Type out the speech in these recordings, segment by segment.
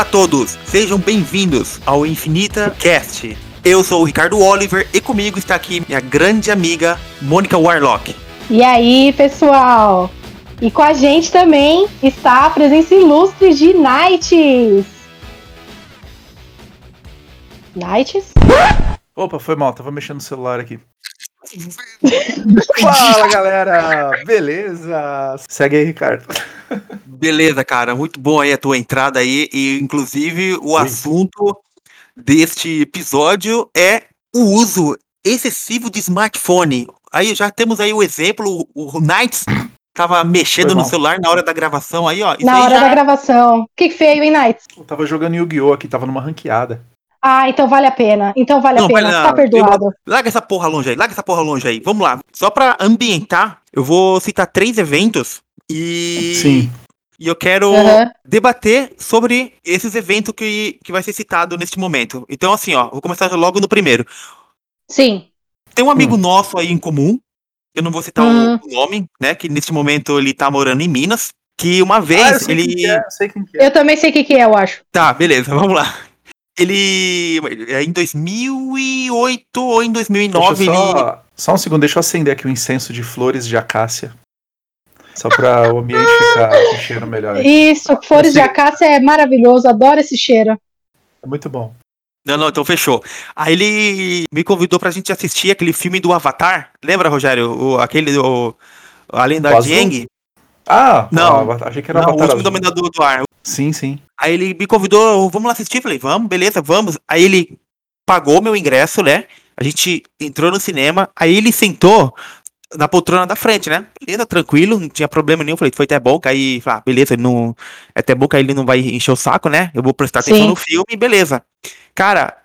Olá a todos, sejam bem-vindos ao Infinita Cast. Eu sou o Ricardo Oliver e comigo está aqui minha grande amiga Mônica Warlock. E aí, pessoal? E com a gente também está a presença ilustre de Nights. Nights? Opa, foi mal, tava mexendo no celular aqui. Fala galera, beleza? Segue aí, Ricardo. Beleza, cara, muito bom aí a tua entrada aí e inclusive o Oi. assunto deste episódio é o uso excessivo de smartphone. Aí já temos aí o exemplo, o Knights tava mexendo no celular na hora da gravação aí, ó. na hora já... da gravação. Que feio, hein, Knights? Eu tava jogando Yu-Gi-Oh! aqui, tava numa ranqueada. Ah, então vale a pena. Então vale não, a pena. Vale, tá perdoado. Eu, larga essa porra longe aí, larga essa porra longe aí. Vamos lá. Só pra ambientar, eu vou citar três eventos e. Sim. E eu quero uhum. debater sobre esses eventos que, que vai ser citado neste momento. Então, assim, ó, vou começar logo no primeiro. Sim. Tem um amigo hum. nosso aí em comum, eu não vou citar hum. o nome, né? Que neste momento ele tá morando em Minas. Que uma vez ah, eu ele. É, eu, é. eu também sei o que, que é, eu acho. Tá, beleza, vamos lá. Ele. É em 2008 ou em 2009. Só, ele... só um segundo, deixa eu acender aqui o um incenso de flores de acácia. Só para o ambiente ficar com cheiro melhor. Isso, flores de acácia é maravilhoso, adoro esse cheiro. É muito bom. Não, não, então fechou. Aí ele me convidou pra gente assistir aquele filme do Avatar. Lembra, Rogério? O, aquele do. Além da Jeng? Ah, não. achei que era não, o último dominador do ar. Sim, sim. Aí ele me convidou, vamos lá assistir. Falei, vamos, beleza, vamos. Aí ele pagou meu ingresso, né? A gente entrou no cinema. Aí ele sentou na poltrona da frente, né? Beleza, tranquilo, não tinha problema nenhum. Falei, foi até bom, que aí, ah, beleza, não, é até bom que aí ele não vai encher o saco, né? Eu vou prestar atenção Sim. no filme, beleza. Cara,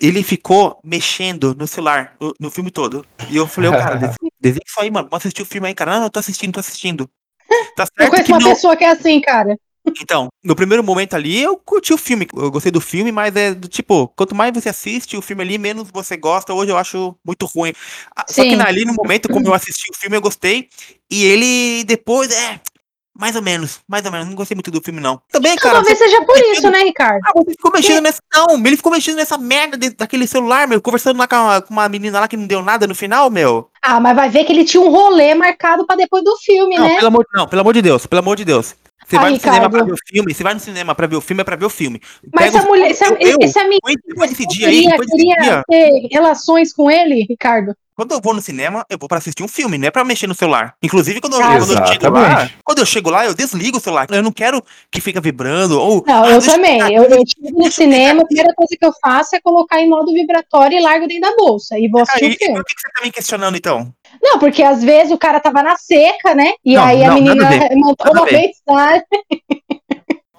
ele ficou mexendo no celular no, no filme todo. E eu falei, oh, cara, desenha isso aí, mano. Vamos assistir o filme aí, cara. Não, eu tô assistindo, tô assistindo. Tá certo eu conheço uma pessoa que é assim, cara. Então, no primeiro momento ali, eu curti o filme, eu gostei do filme, mas é do tipo, quanto mais você assiste o filme ali, menos você gosta. Hoje eu acho muito ruim. Sim. Só que ali no momento, como eu assisti o filme, eu gostei. E ele depois, é, mais ou menos, mais ou menos. Não gostei muito do filme, não. Também, cara. Talvez seja por isso, né, Ricardo? Ah, você ficou mexendo nessa. Não, ele ficou mexendo nessa merda de, daquele celular, meu. Conversando lá com uma, com uma, menina lá que não deu nada no final, meu. Ah, mas vai ver que ele tinha um rolê marcado pra depois do filme, não, né? Pelo amor, não, pelo amor de Deus, pelo amor de Deus. Você ah, vai no Ricardo. cinema pra ver o filme, você vai no cinema pra ver o filme, é pra ver o filme. Mas essa mulher, esse, eu, esse amigo depois desse dia aí, depois desse dia, ter relações com ele, Ricardo? Quando eu vou no cinema, eu vou pra assistir um filme, não é pra mexer no celular. Inclusive, quando, eu, quando eu chego lá, quando eu chego lá, eu desligo o celular. Eu não quero que fique vibrando. Ou, não, eu também. Eu, eu chego no cinema, a primeira coisa que eu faço é colocar em modo vibratório e largo dentro da bolsa. E vou assistir o filme. Por que você tá me questionando, então? Não, porque às vezes o cara tava na seca, né? E não, aí a não, menina montou uma mensagem.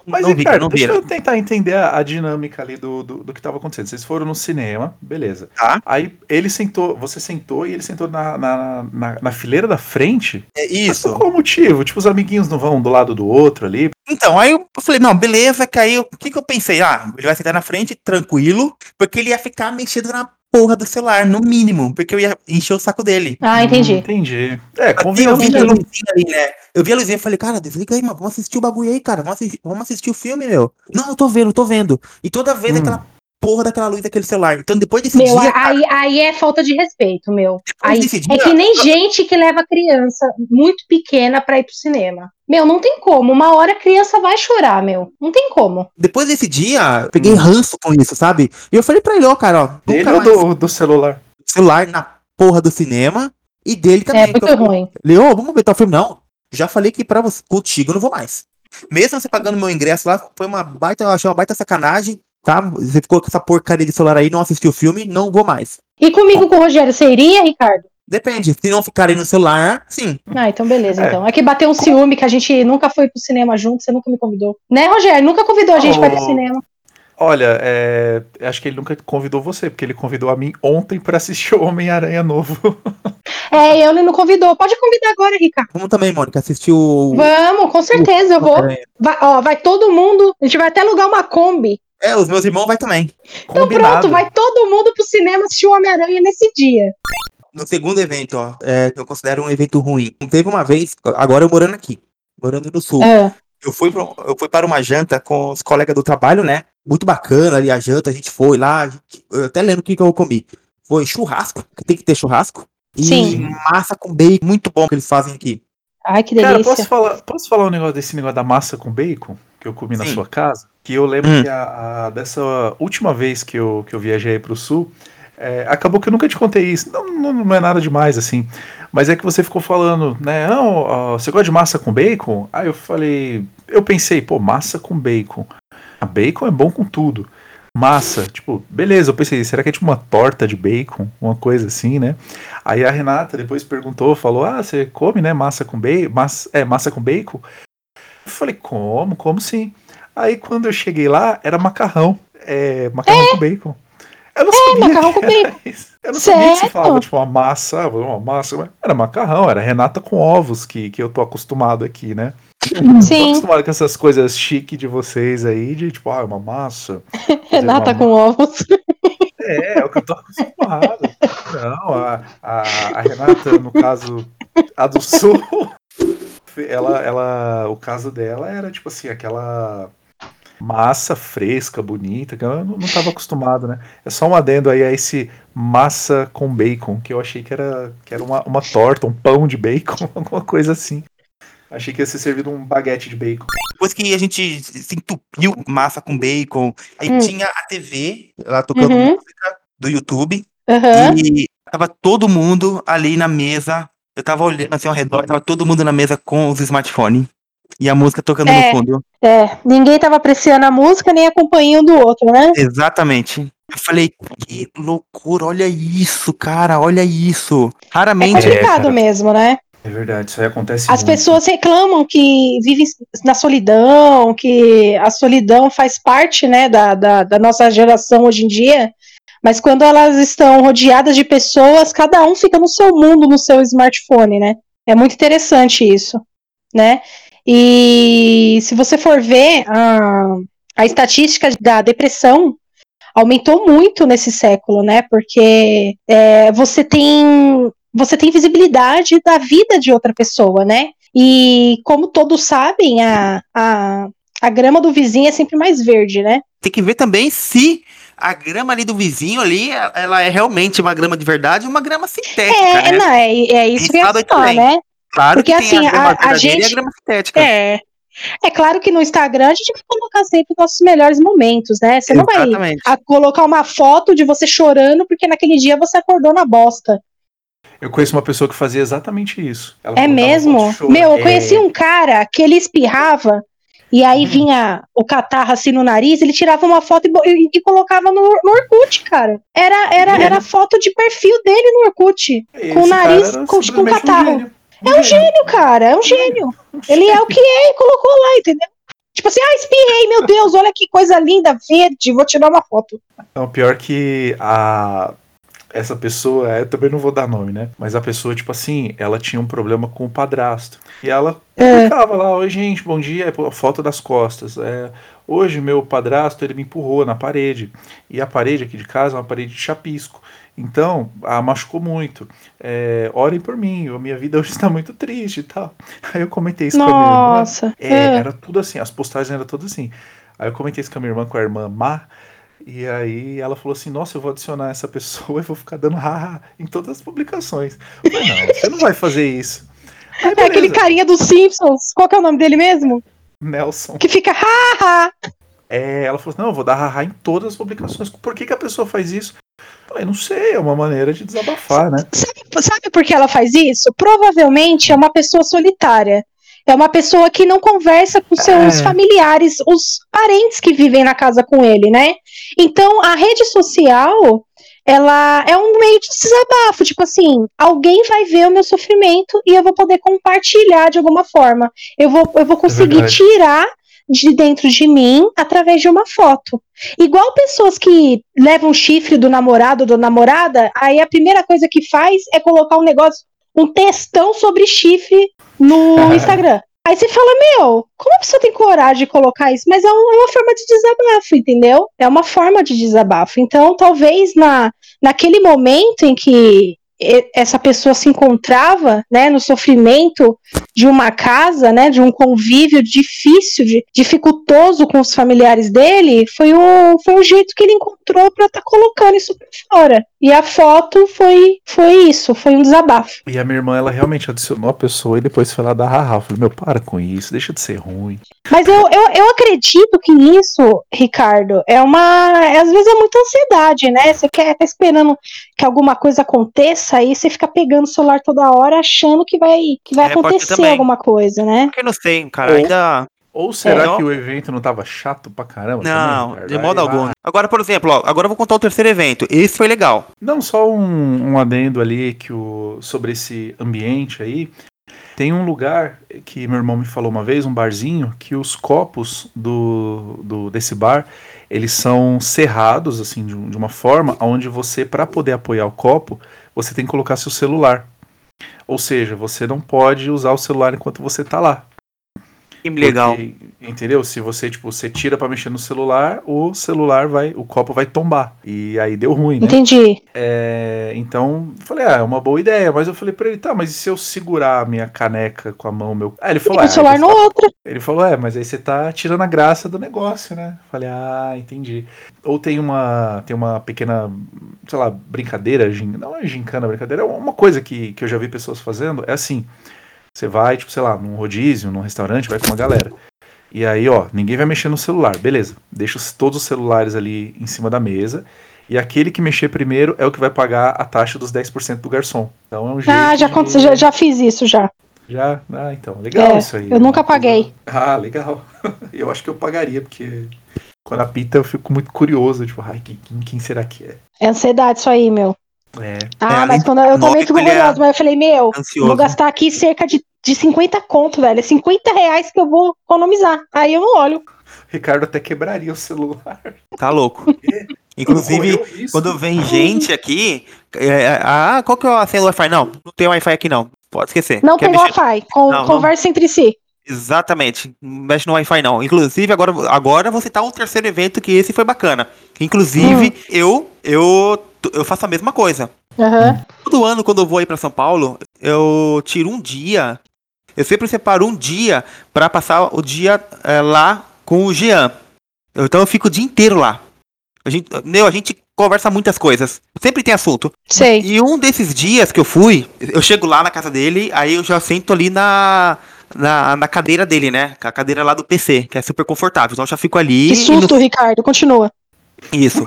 Mas, não Ricardo, não deixa eu tentar entender a, a dinâmica ali do, do, do, que estava acontecendo. Vocês foram no cinema, beleza. Tá. Aí ele sentou, você sentou e ele sentou na, na, na, na fileira da frente. É isso. Mas qual o motivo? Tipo, os amiguinhos não vão do lado do outro ali? Então, aí eu falei, não, beleza, caiu. O que, que eu pensei? Ah, ele vai sentar na frente, tranquilo, porque ele ia ficar mexendo na porra do celular, no mínimo, porque eu ia encher o saco dele. Ah, entendi. Hum, entendi. É, convida eu vi a luzinha aí, né? Eu vi a luzinha e falei, cara, desliga aí, mano, vamos assistir o bagulho aí, cara, vamos assistir, vamos assistir o filme, meu. Não, eu tô vendo, eu tô vendo. E toda vez hum. aquela porra daquela luz daquele celular. Então depois desse meu, dia. Aí, cara, aí é falta de respeito, meu. Aí, dia, é que nem gente que leva criança muito pequena pra ir pro cinema. Meu, não tem como. Uma hora a criança vai chorar, meu. Não tem como. Depois desse dia, peguei hum. ranço com isso, sabe? E eu falei pra ele, ó, cara, ó. Dele do, do celular? Celular na porra do cinema. E dele também. É muito ruim. Leo, vamos ver tal filme? Não. Já falei que pra você, contigo eu não vou mais. Mesmo você pagando meu ingresso lá, foi uma baita, eu achei uma baita sacanagem tá? Você ficou com essa porcaria de celular aí, não assistiu o filme, não vou mais. E comigo com o Rogério, você iria, Ricardo? Depende, se não ficarem no celular, sim. Ah, então beleza, é. então. É que bateu um ciúme que a gente nunca foi pro cinema junto, você nunca me convidou. Né, Rogério? Nunca convidou a gente oh. para ir pro cinema. Olha, é... acho que ele nunca convidou você, porque ele convidou a mim ontem para assistir o Homem-Aranha novo. é, ele não convidou. Pode convidar agora, Ricardo. Vamos também, Mônica, assistir o. Vamos, com certeza, o... eu vou. Vai, ó, vai todo mundo. A gente vai até alugar uma Kombi. É, os meus irmãos vai também. Então Combinado. pronto, vai todo mundo pro cinema assistir o Homem-Aranha nesse dia. No segundo evento, ó, é, que eu considero um evento ruim. Teve uma vez, agora eu morando aqui, morando no sul. É. eu fui, pra, eu fui para uma janta com os colegas do trabalho, né? Muito bacana ali a janta, a gente foi lá, gente, eu até lembro o que, que eu comi. Foi churrasco, que tem que ter churrasco. E Sim. massa com bacon, muito bom que eles fazem aqui. Ai, que delícia. Cara, posso falar, posso falar um negócio desse negócio da massa com bacon que eu comi Sim. na sua casa? Que eu lembro hum. que a, a, dessa última vez que eu, que eu viajei para o sul, é, acabou que eu nunca te contei isso. Não, não, não, é nada demais, assim. Mas é que você ficou falando, né? Não, você gosta de massa com bacon? Aí eu falei, eu pensei, pô, massa com bacon. A bacon é bom com tudo. Massa, tipo, beleza, eu pensei, será que é tipo uma torta de bacon? Uma coisa assim, né? Aí a Renata depois perguntou, falou, ah, você come, né, massa com bacon? Massa, é, massa com bacon? Eu falei, como? Como sim? Aí quando eu cheguei lá, era macarrão. É, macarrão é. com bacon. Eu não é, sabia macarrão com bacon. Eu não Sério? sabia que você falava, tipo, uma massa, uma massa. Era macarrão, era Renata com ovos, que, que eu tô acostumado aqui, né? Sim. Tô acostumado com essas coisas chique de vocês aí, de tipo, ah, uma massa. Renata uma... com ovos. É, é o que eu tô acostumado. Não, a, a, a Renata, no caso, a do Sul, ela, ela, o caso dela era tipo assim, aquela massa fresca, bonita, que eu não estava acostumado, né? É só um adendo aí a esse massa com bacon, que eu achei que era, que era uma, uma torta, um pão de bacon, alguma coisa assim. Achei que ia ser servido um baguete de bacon. Depois que a gente se entupiu massa com bacon, aí hum. tinha a TV, lá tocando uhum. música do YouTube, uhum. e tava todo mundo ali na mesa. Eu tava olhando assim ao redor, tava todo mundo na mesa com os smartphones. E a música tocando é, no fundo. É, ninguém tava apreciando a música nem acompanhando o outro, né? Exatamente. Eu falei, que loucura, olha isso, cara, olha isso. Raramente. É complicado é, mesmo, né? É verdade, isso aí acontece. As muito. pessoas reclamam que vivem na solidão, que a solidão faz parte, né, da, da, da nossa geração hoje em dia. Mas quando elas estão rodeadas de pessoas, cada um fica no seu mundo, no seu smartphone, né? É muito interessante isso, né? E se você for ver, a, a estatística da depressão aumentou muito nesse século, né? Porque é, você tem você tem visibilidade da vida de outra pessoa, né? E como todos sabem, a, a, a grama do vizinho é sempre mais verde, né? Tem que ver também se a grama ali do vizinho ali, ela é realmente uma grama de verdade ou uma grama sintética. É, né? não, é, é isso que eu ia falar, né? Claro Porque, que assim, a, a, a gente. a grama sintética. É. É claro que no Instagram a gente vai colocar sempre os nossos melhores momentos, né? Você Exatamente. não vai a, colocar uma foto de você chorando porque naquele dia você acordou na bosta. Eu conheço uma pessoa que fazia exatamente isso. Ela é mesmo? Meu, eu conheci é... um cara que ele espirrava e aí hum. vinha o catarro assim no nariz, ele tirava uma foto e, e, e colocava no, no Orkut, cara. Era, era, era foto de perfil dele no Orkut. Esse com o nariz com, com catarro. Um é um gênio, cara, é um gênio. Ele é o que é e colocou lá, entendeu? Tipo assim, ah, espiei, meu Deus, olha que coisa linda, verde, vou tirar uma foto. Não, pior que a essa pessoa, eu também não vou dar nome, né? Mas a pessoa, tipo assim, ela tinha um problema com o padrasto. E ela é. lá, oi gente, bom dia, foto das costas. É, hoje meu padrasto, ele me empurrou na parede. E a parede aqui de casa é uma parede de chapisco. Então, a machucou muito. É, orem por mim, a minha vida hoje está muito triste e tal. Aí eu comentei isso Nossa, com a minha irmã. Nossa. É, é, era tudo assim, as postagens eram todas assim. Aí eu comentei isso com a minha irmã, com a irmã Má. E aí ela falou assim: Nossa, eu vou adicionar essa pessoa e vou ficar dando haha em todas as publicações. Eu falei, não, você não vai fazer isso. Aí, é aquele carinha dos Simpsons. Qual que é o nome dele mesmo? Nelson. Que fica haha. É, ela falou assim: Não, eu vou dar haha em todas as publicações. Por que, que a pessoa faz isso? Eu falei, não sei, é uma maneira de desabafar, né? Sabe, sabe por que ela faz isso? Provavelmente é uma pessoa solitária. É uma pessoa que não conversa com seus é. familiares, os parentes que vivem na casa com ele, né? Então, a rede social, ela é um meio de desabafo, tipo assim, alguém vai ver o meu sofrimento e eu vou poder compartilhar de alguma forma. Eu vou, eu vou conseguir é tirar de dentro de mim através de uma foto. Igual pessoas que levam chifre do namorado ou da namorada, aí a primeira coisa que faz é colocar um negócio, um textão sobre chifre no Instagram. Aí você fala, meu, como a pessoa tem coragem de colocar isso? Mas é uma forma de desabafo, entendeu? É uma forma de desabafo. Então, talvez na, naquele momento em que essa pessoa se encontrava, né, no sofrimento de uma casa, né, de um convívio difícil, de, dificultoso com os familiares dele, foi o, foi o jeito que ele encontrou para estar tá colocando isso para fora. E a foto foi, foi isso, foi um desabafo. E a minha irmã, ela realmente adicionou a pessoa e depois foi lá dar haha. Eu falei, meu, para com isso, deixa de ser ruim. Mas eu, eu, eu acredito que isso, Ricardo, é uma. Às vezes é muita ansiedade, né? Você quer tá esperando que alguma coisa aconteça e você fica pegando o celular toda hora achando que vai, que vai é, acontecer alguma coisa, né? Eu não sei, cara. Ainda ou será é. que o evento não tava chato pra caramba? Não, também, de modo algum. Agora, por exemplo, ó, agora eu vou contar o terceiro evento. Esse foi legal. Não, só um, um adendo ali que o, sobre esse ambiente aí. Tem um lugar que meu irmão me falou uma vez, um barzinho, que os copos do, do desse bar, eles são cerrados, assim, de, de uma forma onde você, para poder apoiar o copo, você tem que colocar seu celular. Ou seja, você não pode usar o celular enquanto você tá lá. Que legal. entendeu? Se você, tipo, você tira para mexer no celular, o celular vai, o copo vai tombar. E aí deu ruim, né? Entendi. É, então, falei, ah, é uma boa ideia. Mas eu falei pra ele, tá, mas e se eu segurar a minha caneca com a mão, meu. Ah, ele falou, e ah, o celular no outro. Ele falou, é, mas aí você tá tirando a graça do negócio, né? Falei, ah, entendi. Ou tem uma, tem uma pequena, sei lá, brincadeira, não é gincana, brincadeira, é uma coisa que, que eu já vi pessoas fazendo, é assim. Você vai, tipo, sei lá, num rodízio, num restaurante, vai com uma galera. E aí, ó, ninguém vai mexer no celular, beleza. Deixa todos os celulares ali em cima da mesa. E aquele que mexer primeiro é o que vai pagar a taxa dos 10% do garçom. Então é um jeito. Ah, já, de... já, já fiz isso já. Já? Ah, então, legal é, isso aí. Eu nunca paguei. Ah, legal. Eu acho que eu pagaria, porque quando apita eu fico muito curioso, tipo, ai, quem, quem será que é? É ansiedade isso aí, meu. É. Ah, é, mas quando eu também fico curioso, é mas eu falei, meu, ansioso. vou gastar aqui cerca de, de 50 conto, velho. É 50 reais que eu vou economizar. Aí eu não olho. Ricardo até quebraria o celular. Tá louco. Inclusive, quando vem gente aqui, é, é, ah, qual que é a senha do Wi-Fi? Não, não tem Wi-Fi aqui não. Pode esquecer. Não Quer tem Wi-Fi. Con não, conversa não... entre si. Exatamente. Não mexe no Wi-Fi não. Inclusive, agora, agora você tá o terceiro evento que esse foi bacana. Inclusive, hum. eu, eu eu faço a mesma coisa. Uhum. Todo ano, quando eu vou aí para São Paulo, eu tiro um dia. Eu sempre separo um dia para passar o dia é, lá com o Jean. Então eu fico o dia inteiro lá. A gente, meu, a gente conversa muitas coisas. Sempre tem assunto. Sei. E um desses dias que eu fui, eu chego lá na casa dele, aí eu já sento ali na, na, na cadeira dele, né? A cadeira lá do PC, que é super confortável. Então eu já fico ali. Que susto. Ricardo, continua. Isso.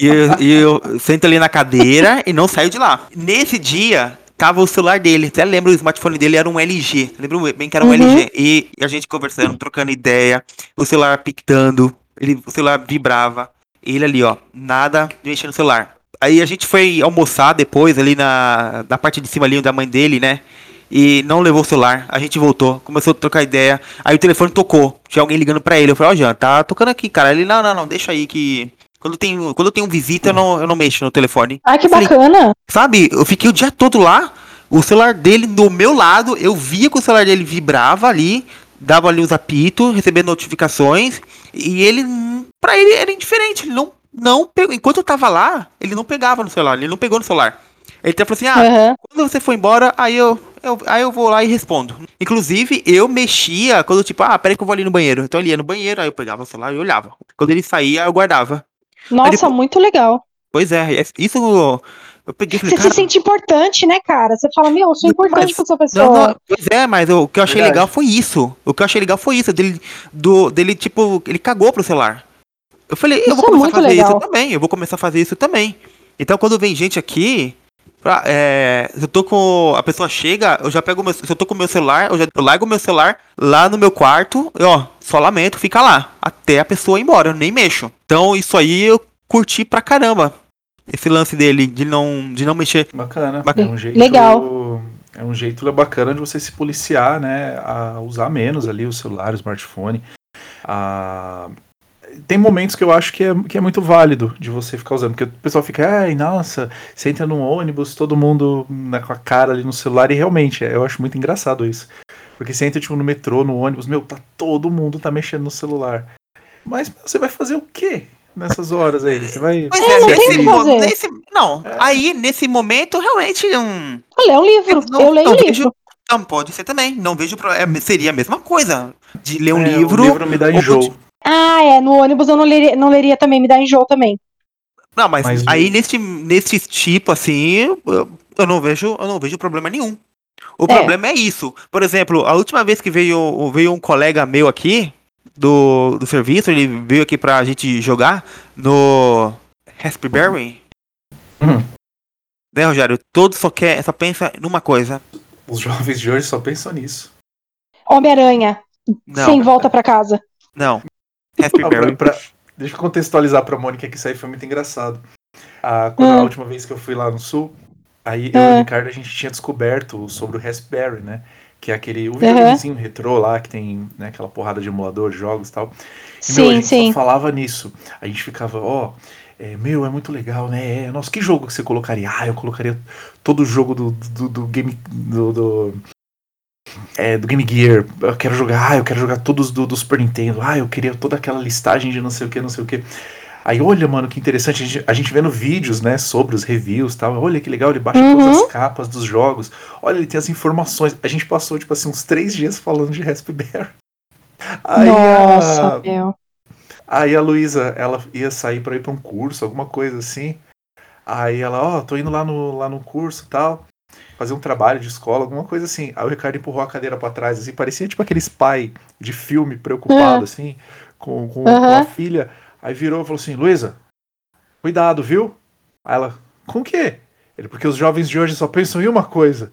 E, e eu sento ali na cadeira e não saio de lá. Nesse dia, tava o celular dele. Até lembro o smartphone dele era um LG. Lembro bem que era um uhum. LG. E a gente conversando, trocando ideia, o celular pictando, ele, o celular vibrava. Ele ali, ó, nada de mexer no celular. Aí a gente foi almoçar depois ali na, na parte de cima ali da mãe dele, né? E não levou o celular. A gente voltou, começou a trocar ideia. Aí o telefone tocou. Tinha alguém ligando pra ele. Eu falei, ó, oh, Jean, tá tocando aqui, cara. Ele, não, não, não, deixa aí que quando tem, quando eu tenho visita, eu não, eu não mexo no telefone. Ah, que Falei, bacana. Sabe, eu fiquei o dia todo lá, o celular dele do meu lado, eu via que o celular dele vibrava ali, dava ali os apitos, recebendo notificações, e ele, para ele era indiferente, ele não, não pegou, enquanto eu tava lá, ele não pegava no celular, ele não pegou no celular. Ele até falou assim, ah, uhum. quando você for embora, aí eu, eu, aí eu vou lá e respondo. Inclusive, eu mexia quando, tipo, ah, peraí que eu vou ali no banheiro. Então ele ia no banheiro, aí eu pegava o celular e olhava. Quando ele saía, eu guardava. Nossa, depois... muito legal. Pois é, é isso eu peguei Você cara... se sente importante, né, cara? Você fala, meu, eu sou importante pra essa pessoa. Não, não, pois é, mas o que eu achei Verdade. legal foi isso. O que eu achei legal foi isso. Dele, do, dele, tipo, ele cagou pro celular. Eu falei, isso eu vou é começar a fazer legal. isso também. Eu vou começar a fazer isso também. Então, quando vem gente aqui, pra, é, eu tô com. A pessoa chega, eu já pego meu. Se eu tô com o meu celular, eu já eu largo o meu celular lá no meu quarto, e, ó, só lamento, fica lá. Até a pessoa ir embora, eu nem mexo. Então, isso aí eu curti pra caramba. Esse lance dele de não, de não mexer. Bacana. Bacana. É um jeito, Legal. É um jeito bacana de você se policiar, né? A usar menos ali o celular, o smartphone. A... Tem momentos que eu acho que é, que é muito válido de você ficar usando, porque o pessoal fica, ai, nossa, você entra num ônibus, todo mundo na, com a cara ali no celular, e realmente, eu acho muito engraçado isso. Porque você entra, tipo, no metrô, no ônibus, meu, tá todo mundo tá mexendo no celular. Mas você vai fazer o quê? nessas horas aí. Você vai. Pois É, nesse, mo- nesse- não, É. aí nesse momento realmente um Olha, é um livro. Não, eu leio não livro. vejo- não pode ser também. Não vejo pro- é, seria a mesma coisa de ler um É, livro. O livro me dá enjoo. Ah, é. No ônibus eu não leria, não leria também, me dá enjoo também. Não, mas, Mas aí nesse nesse tipo assim, eu, eu não vejo, eu não vejo problema nenhum. O É. problema é isso. Por exemplo, a última vez que veio veio um colega meu aqui do, do serviço, ele veio aqui pra gente jogar no Raspberry. Hum. Né, Rogério? Todos só quer, só pensa numa coisa. Os jovens de hoje só pensam nisso. Homem-Aranha, sem volta pra casa. não. Ah, Raspberry. pra- pra- Deixa eu contextualizar pra Mônica que isso aí foi muito engraçado. Ah, quando Hum. a última vez que eu fui lá no sul, aí eu e Ah. o Ricardo a gente tinha descoberto sobre o Raspberry, né? Que é aquele o Aham. videogamezinho retrô lá que tem né, aquela porrada de emulador, jogos e tal. E, meu, a Sim, gente sim. só falava nisso. A gente ficava, ó, é, meu, é muito legal, né? É, nossa, que jogo que você colocaria? Ah, eu colocaria todo o jogo do, do, do game. Do, do, é, do Game Gear. Eu quero jogar, ah, eu quero jogar todos do, do Super Nintendo. Ah, eu queria toda aquela listagem de não sei o que, não sei o que. Aí, olha, mano, que interessante. A gente, a gente vendo vídeos, né, sobre os reviews e tal. Olha que legal, ele baixa Uhum. todas as capas dos jogos. Olha, ele tem as informações. A gente passou, tipo assim, uns três dias falando de Raspberry. Aí, Nossa, a- meu. Aí a Luísa, ela ia sair pra ir pra um curso, alguma coisa assim. Aí ela, ó, tô indo lá no, lá no curso e tal, fazer um trabalho de escola, alguma coisa assim. Aí o Ricardo empurrou a cadeira pra trás, assim, parecia tipo aqueles pai de filme preocupado, Ah. assim, com, com, com Aham. a filha. Aí virou e falou assim, Luísa, cuidado, viu? Aí ela, com o quê? Ele, porque os jovens de hoje só pensam em uma coisa.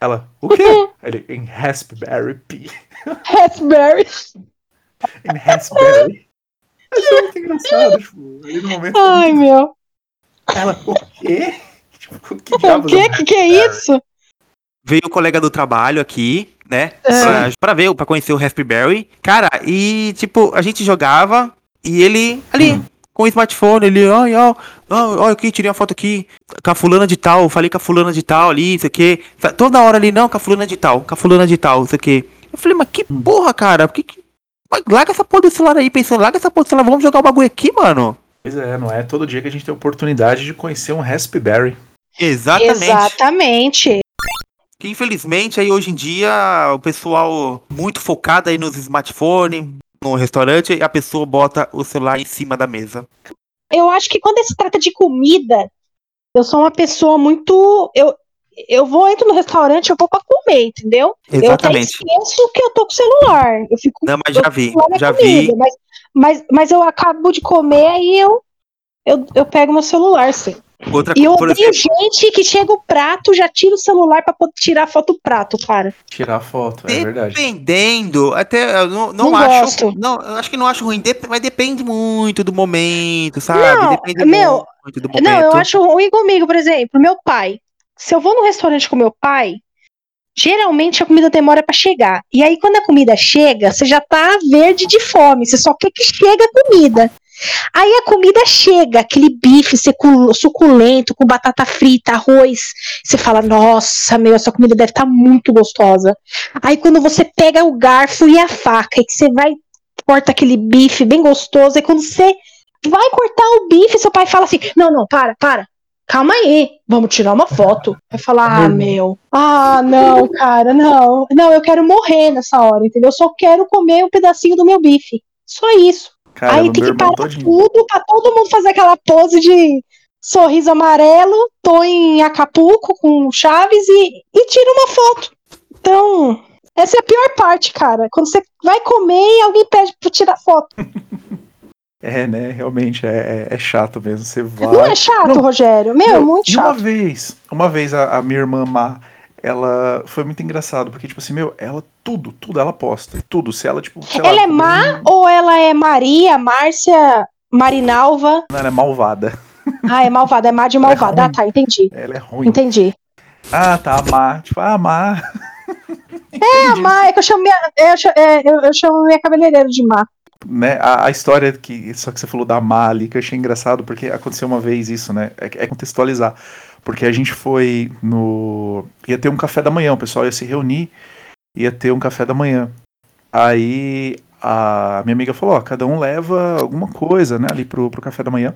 Ela, o quê? Ele, em Raspberry Pi. Raspberry. Em Raspberry. Achei muito engraçado, tipo, ali no momento. Ai, meu. Ela, o quê? Tipo, que O é Que que é isso? Veio o colega do trabalho aqui, né? É. Pra, pra ver, pra conhecer o Raspberry. Cara, e tipo, a gente jogava e ele ali, Hum. com o smartphone, ele, ó, ó, ó, aqui, tirei uma foto aqui com a fulana de tal, falei com a fulana de tal ali, isso aqui. Toda hora ali, não, com a fulana de tal, com a fulana de tal, isso aqui. Eu falei, mas que Hum. porra, cara? Por que que... Mas Larga essa porra do celular aí, pensando, larga essa porra do celular, vamos jogar o bagulho aqui, mano. Pois é, não é todo dia que a gente tem a oportunidade de conhecer um Raspberry. Exatamente. Exatamente. Que infelizmente aí hoje em dia o pessoal muito focado aí nos smartphones, no restaurante, e a pessoa bota o celular em cima da mesa. Eu acho que quando se trata de comida, eu sou uma pessoa muito. Eu, eu vou, entro no restaurante, eu vou pra comer, entendeu? Exatamente. Eu esqueço que eu tô com o celular. Eu fico. Não, mas já vi, já comida, vi. Mas, mas, mas eu acabo de comer, aí eu, eu, eu pego meu celular, sim. Outra E eu odeio exemplo, gente que chega o prato, já tira o celular pra poder tirar foto do prato, cara. Tirar foto, é verdade. dependendo, até eu não, não, Não acho, gosto. não, eu acho que não acho ruim, mas depende muito do momento, sabe? Não, depende meu, muito do momento. Não, eu acho ruim comigo, por exemplo, meu pai. Se eu vou no restaurante com meu pai, geralmente a comida demora pra chegar. E aí, quando a comida chega, você já tá verde de fome, você só quer que chegue a comida. Aí a comida chega, aquele bife suculento, com batata frita, arroz. Você fala, nossa, meu, essa comida deve estar muito gostosa. Aí quando você pega o garfo e a faca, e que você vai, corta aquele bife bem gostoso, e quando você vai cortar o bife, seu pai fala assim: não, não, para, para. Calma aí, vamos tirar uma foto. Vai falar, ah, meu. Ah, não, cara, não. Não, eu quero morrer nessa hora, entendeu? Eu só quero comer um pedacinho do meu bife. Só isso. Cara, aí tem que parar todinho. tudo pra todo mundo fazer aquela pose de sorriso amarelo, tô em Acapulco com Chaves e, e tira uma foto. Então, essa é a pior parte, cara. Quando você vai comer e alguém pede pra tirar foto. É, né? Realmente é, é- é chato mesmo. Você vai. Não é chato, Não. Rogério? Meu, Meu, muito e uma chato. vez, uma vez a, a minha irmã Má, ela foi muito engraçado, porque, tipo assim, meu, ela tudo, tudo ela posta. Tudo. Se ela, tipo. sei lá, Ela é má ou ela é Maria, Márcia, Marinalva? Não, ela é malvada. Ah, é malvada, é má de Ela é malvada. Ah, ruim. tá, entendi. Ela é ruim. Entendi. Ah, tá, Má. Tipo, ah, Má. É, a má, é que eu chamo minha, eu, cha- é, eu, eu chamo minha cabeleireira de má. né, a, a história que só que você falou da Má ali, que eu achei engraçado, porque aconteceu uma vez isso, né? É, é contextualizar. Porque a gente foi no. ia ter um café da manhã, o pessoal ia se reunir, ia ter um café da manhã. Aí a minha amiga falou, ó, cada um leva alguma coisa, né, ali pro, pro café da manhã.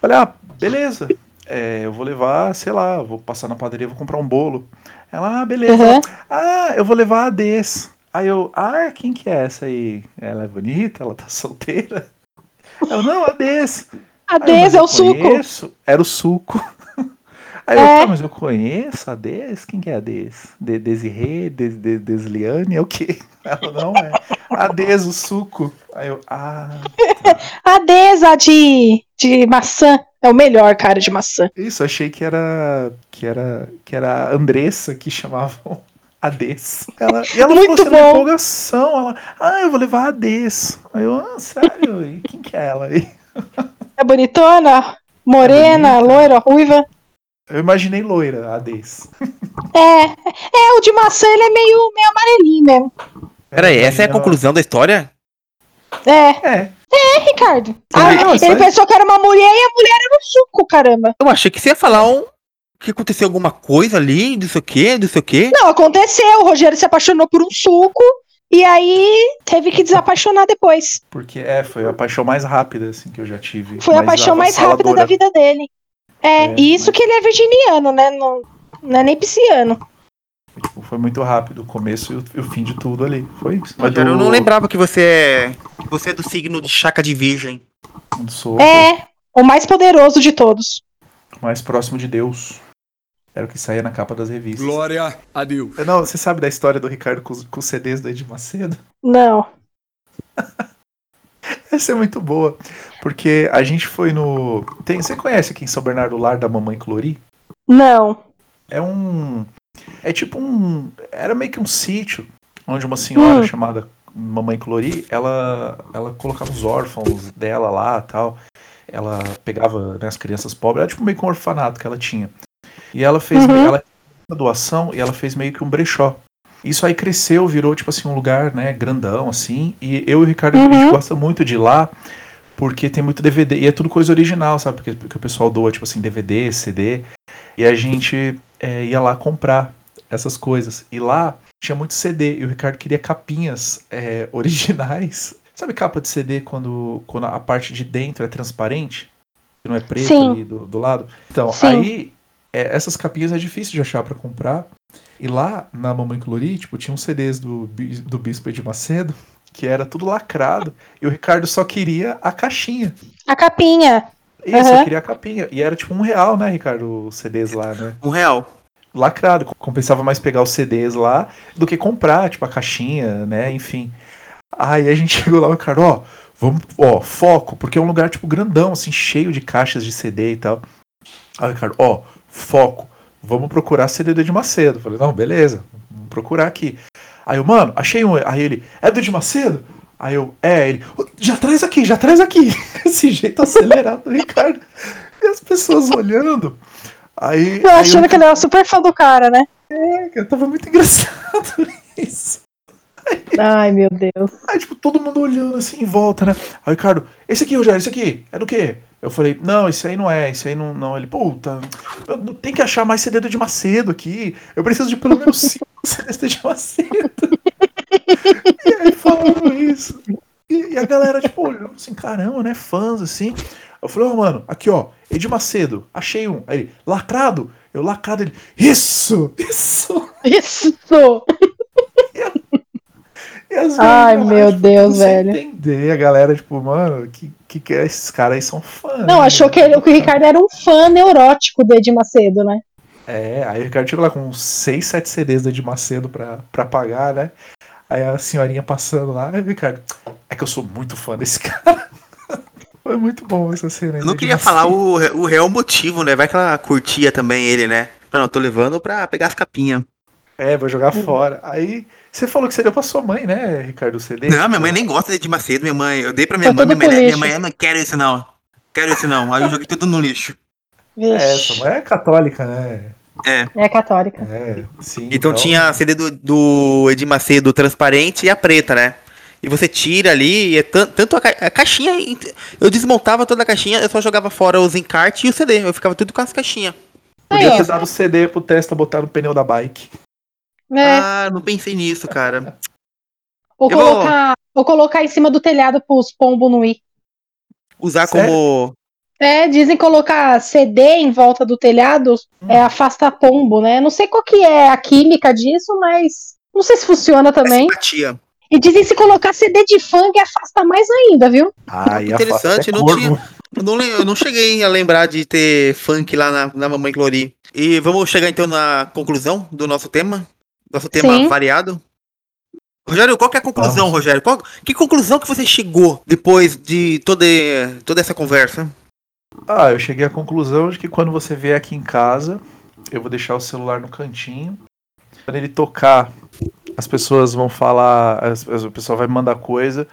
Falei, ah, beleza. É, eu vou levar, sei lá, vou passar na padaria, vou comprar um bolo. Ela, ah, beleza. Uhum. Ah, eu vou levar a Des. Aí eu, ah, quem que é essa aí? Ela é bonita? Ela tá solteira? Ela, não, a Des. A eu, Des "Mas é eu o suco. conheço." Era o suco. Aí eu, É. tá, mas eu conheço a Des? Quem que é a Des? De Desirê? Des, Des, Desliane? É o quê? Ela, não, é a Des, o suco. Aí eu, ah, A Des, a de, de maçã. É o melhor, cara, de maçã. isso, achei que era, que era, que era a Andressa que chamavam a Des. Ela, e ela Muito falou assim, empolgação, ela, ah, eu vou levar a Des. Aí eu, ah, sério? E quem que é ela aí? É bonitona, morena, É loira, ruiva. Eu imaginei loira, a Des. É, é, o de maçã ele é meio, meio amarelinho mesmo. Peraí, essa é a conclusão da história? É, É, é, Ricardo. Ah, não, ele aí- pensou que era uma mulher e a mulher era um suco, caramba. Eu achei que você ia falar um. Que aconteceu alguma coisa ali, não sei o que, não sei o que. Não, aconteceu. O Rogério se apaixonou por um suco e aí teve que desapaixonar depois. porque é, foi a paixão mais rápida assim que eu já tive. Foi a paixão mais rápida da vida dele. É, É, e isso mas- que ele é virginiano, né? Não, não é nem pisciano. Foi muito rápido o começo e o, e o fim de tudo ali. Foi isso. Mas Rogério, eu do- não lembrava que você é. que você é do signo de chaca de virgem. do Sou É, o mais poderoso de todos. mais próximo de Deus. Era o que saía na capa das revistas. Glória a Deus. Não, você sabe da história do Ricardo com, os- com os CDs do Edir Macedo? Não. Essa é muito boa. Porque a gente foi no. Tem, você conhece aqui em São Bernardo o lar da Mamãe Clori? Não. É um. É tipo um. Era meio que um sítio onde uma senhora Hum. chamada Mamãe Clori, ela, ela colocava os órfãos dela lá tal. Ela pegava né, as crianças pobres, era tipo meio que um orfanato que ela tinha. E ela fez. Uhum. Ela uma doação e ela fez meio que um brechó. Isso aí cresceu, virou tipo assim um lugar, né, grandão assim. E eu e o Ricardo a gente Uhum. gosta muito de ir lá porque tem muito DVD e é tudo coisa original, sabe? Porque, porque o pessoal doa tipo assim DVD, CD. E a gente é, ia lá comprar essas coisas. E lá tinha muito CD e o Ricardo queria capinhas é, originais. Sabe capa de CD quando, quando a parte de dentro é transparente? Que não é preto Sim. ali do, do lado? Então, Sim. aí é, essas capinhas é difícil de achar pra comprar. E lá na Mamãe Clori, tipo, tinha uns CDs do, do Bispo de Macedo, que era tudo lacrado. E o Ricardo só queria a caixinha. A capinha. Isso, Aham. eu queria a capinha. E era tipo um real, né, Ricardo, os CDs lá, né? Um real. lacrado. Compensava mais pegar os CDs lá do que comprar, tipo, a caixinha, né? Enfim. Aí a gente chegou lá, o cara, ó, vamos, ó, foco, porque é um lugar, tipo, grandão, assim, cheio de caixas de CD e tal. Aí o Ricardo, ó, foco, vamos procurar CD do Ed Macedo. Eu falei, não, beleza, vamos procurar aqui. Aí eu, mano, achei um. Aí ele, é do Ed Macedo? Aí eu, é, ele, "Ô, já traz aqui, já traz aqui. Esse jeito acelerado do Ricardo. E as pessoas olhando. Aí, Eu aí achando que ele era super fã do cara, né? eu tava muito engraçado isso. Ai, meu Deus. Aí, tipo, todo mundo olhando assim em volta, né? Aí, Ricardo, esse aqui, Rogério, esse aqui, é do quê? Eu falei, não, esse aí não é, esse aí não, não. Ele, puta, tem que achar mais CD do de Macedo aqui. Eu preciso de pelo menos cinco CDs do de Macedo. e aí, falando isso. E, e a galera, tipo, olhando assim, caramba, né? Fãs, assim. Eu falei, ó, mano, aqui, ó, Ed Macedo, achei um. Aí ele, lacrado? Eu, lacrado, ele, isso, isso. Isso! E às Ai, eu meu acho, Deus, velho. entender. A galera, tipo, mano, que, que, que esses caras aí são fãs. Não, né? achou que, ele- que o Ricardo era um fã neurótico do Ed Macedo, né? É, aí o Ricardo chegou lá com uns 6, 7 CDs do Ed Macedo pra, pra pagar, né? Aí a senhorinha passando lá, aí o Ricardo, é que eu sou muito fã desse cara. Foi muito bom essa cena. aí Eu não queria falar o, o real motivo, né? Vai que ela curtia também ele, né? Não, eu tô levando pra pegar as capinhas. É, vou jogar fora. Aí você falou que você deu pra sua mãe, né, Ricardo, o CD? Não, minha mãe nem gosta de Macedo, minha mãe. Eu dei pra minha Foi mãe, minha, minha mãe, não quero isso não. Quero isso não. Aí eu joguei tudo no lixo. É, Vixe, sua mãe é católica, né? É. é católica. É, sim. Então, tinha a CD do, do Edir Macedo transparente e a preta, né? E você tira ali, e é tan- tanto a, ca- a caixinha. Eu desmontava toda a caixinha, eu só jogava fora os encartes e o CD. Eu ficava tudo com as caixinhas. Podia É. ter dado o CD pro Testa botar no pneu da bike. É, Ah, não pensei nisso, cara. Ou Eu vou- colocar, ou colocar em cima do telhado pros pombos não ir. Usar Sério? como. É, dizem colocar CD em volta do telhado é afasta pombo, né? Não sei qual que é a química disso, mas não sei se funciona também. Simpatia. E dizem se colocar CD de funk afasta mais ainda, viu? Ah, Interessante, não corvo. tinha- Eu não, eu não cheguei a lembrar de ter funk lá na, na Mamãe Glori. E vamos chegar então na conclusão do nosso tema? Nosso tema Sim. variado. Rogério, qual que é a conclusão, Vamos. Rogério? Qual- que conclusão que você chegou depois de toda, toda essa conversa? Ah, eu cheguei à conclusão de que quando você vier aqui em casa, eu vou deixar o celular no cantinho. Quando ele tocar, as pessoas vão falar, as- as- o pessoal vai me mandar coisa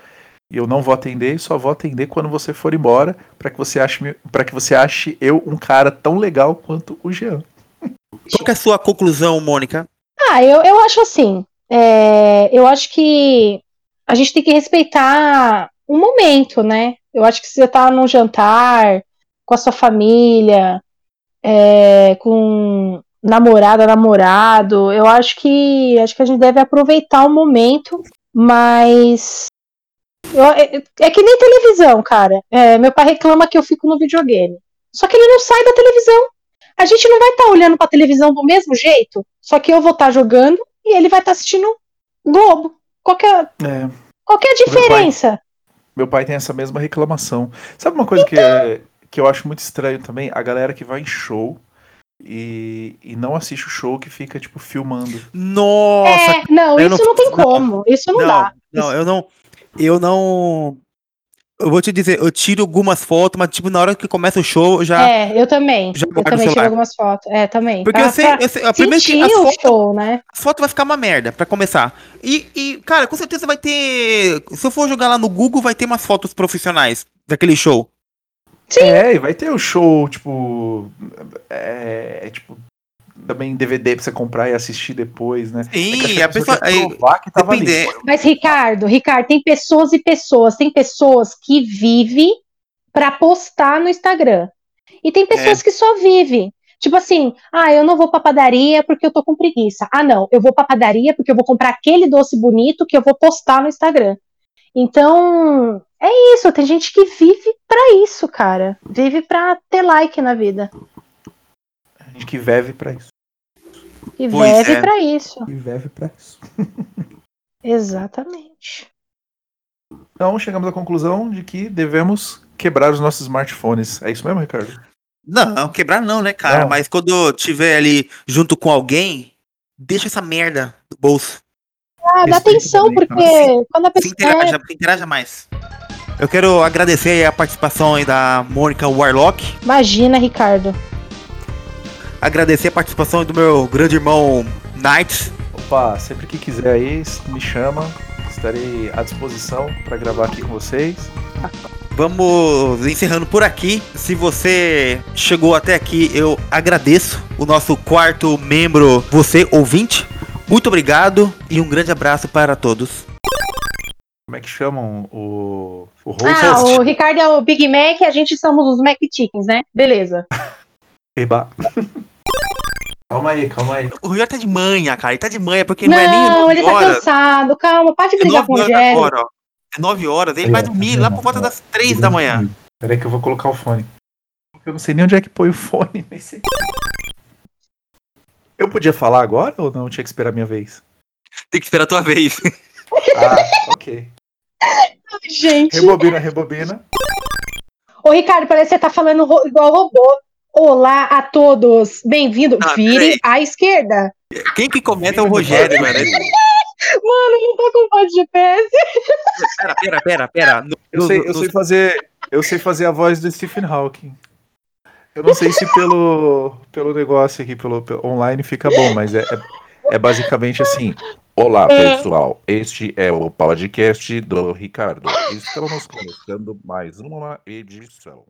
e eu não vou atender, e só vou atender quando você for embora, para que você ache para que você ache eu um cara tão legal quanto o Jean. Qual que é a sua conclusão, Mônica? Ah, eu, eu acho assim. é, eu acho que a gente tem que respeitar o momento, né? Eu acho que se você tá num jantar com a sua família, é, com namorada, namorado, eu acho que acho que a gente deve aproveitar o momento, mas eu- é, é que nem televisão, cara. É, meu pai reclama que eu fico no videogame. Só que ele não sai da televisão. A gente não vai estar olhando pra televisão do mesmo jeito, só que eu vou estar jogando e ele vai estar assistindo Globo. Qual que é, É, qual que é a Meu pai- diferença? meu pai tem essa mesma reclamação. Sabe uma coisa que, é, que eu acho muito estranho também? A galera que vai em show e, e não assiste o show que fica, tipo, filmando. Nossa, é, não, eu isso não- não, tem como. Isso não, não, dá. não, eu não. Eu não. Eu vou te dizer, eu tiro algumas fotos, mas tipo, na hora que começa o show, eu já. É, eu também. já Eu também tiro algumas fotos. É, também. Porque Pra- eu sei, eu sei a primeira que sentir a o foto, show, né? a foto vai ficar uma merda, pra começar. E, e, cara, com certeza vai ter. Se eu for jogar lá no Google, vai ter umas fotos profissionais daquele show. Sim. É, e vai ter o show, tipo. É, é, tipo. Também DVD pra você comprar e assistir depois, né? É Sim, que a pessoa. provar que tava ali. Mas, Ricardo, Ricardo, tem pessoas e pessoas. Tem pessoas que vivem pra postar no Instagram. E tem pessoas É. que só vivem. Tipo assim, ah, eu não vou pra padaria porque eu tô com preguiça. Ah, não, eu vou pra padaria porque eu vou comprar aquele doce bonito que eu vou postar no Instagram. Então, é isso. Tem gente que vive pra isso, cara. Vive pra ter like na vida. A gente que vive pra isso. E Pois vive é. pra isso. Que vive pra isso. Exatamente. Então chegamos à conclusão de que devemos quebrar os nossos smartphones. É isso mesmo, Ricardo? Não, quebrar não, né, cara? Não. Mas quando tiver ali junto com alguém, deixa essa merda do bolso. Ah, dá atenção, também, porque cara. quando a Se pessoa. é, interaja, se interaja mais. Eu quero agradecer aí a participação aí da Mônica Warlock. Imagina, Ricardo. Agradecer a participação do meu grande irmão Knight. Opa, sempre que quiser aí, me chama. Estarei à disposição para gravar aqui com vocês. Vamos encerrando por aqui. Se você chegou até aqui, eu agradeço o nosso quarto membro, você ouvinte. Muito obrigado e um grande abraço para todos. Como é que chamam o, o host? Ah, o Ricardo é o Big Mac e a gente somos os Mac Chickens, né? Beleza. Eba. calma aí, calma aí. O Rogério tá de manhã, cara. Ele tá de manhã porque não, é nem Não, ele tá horas. cansado. Calma, pode É brigar nove com o horas Rogério. agora, ó. É nove horas. Ele vai dormir lá por volta das três da manhã. Peraí que eu vou colocar o fone. Eu não sei nem onde é que põe o fone. sei. Eu podia falar agora ou não? Tinha que esperar a minha vez? Tem que esperar a tua vez. Ah, ok. Gente. Rebobina, rebobina. Ô, Ricardo, parece que você tá falando ro- igual robô. Olá a todos. Bem-vindo. Ah, Vire à esquerda. Quem que comenta é o Rogério, mano. Mano, não tô com voz de GPS. Pera, pera, pera, pera. No- Eu no- sei, no- eu sei fazer. Eu sei fazer a voz do Stephen Hawking. Eu não sei se pelo, pelo negócio aqui, pelo, pelo online fica bom, mas é, é, é basicamente assim. Olá, pessoal. Este é o podcast do Ricardo. Estamos começando mais uma edição.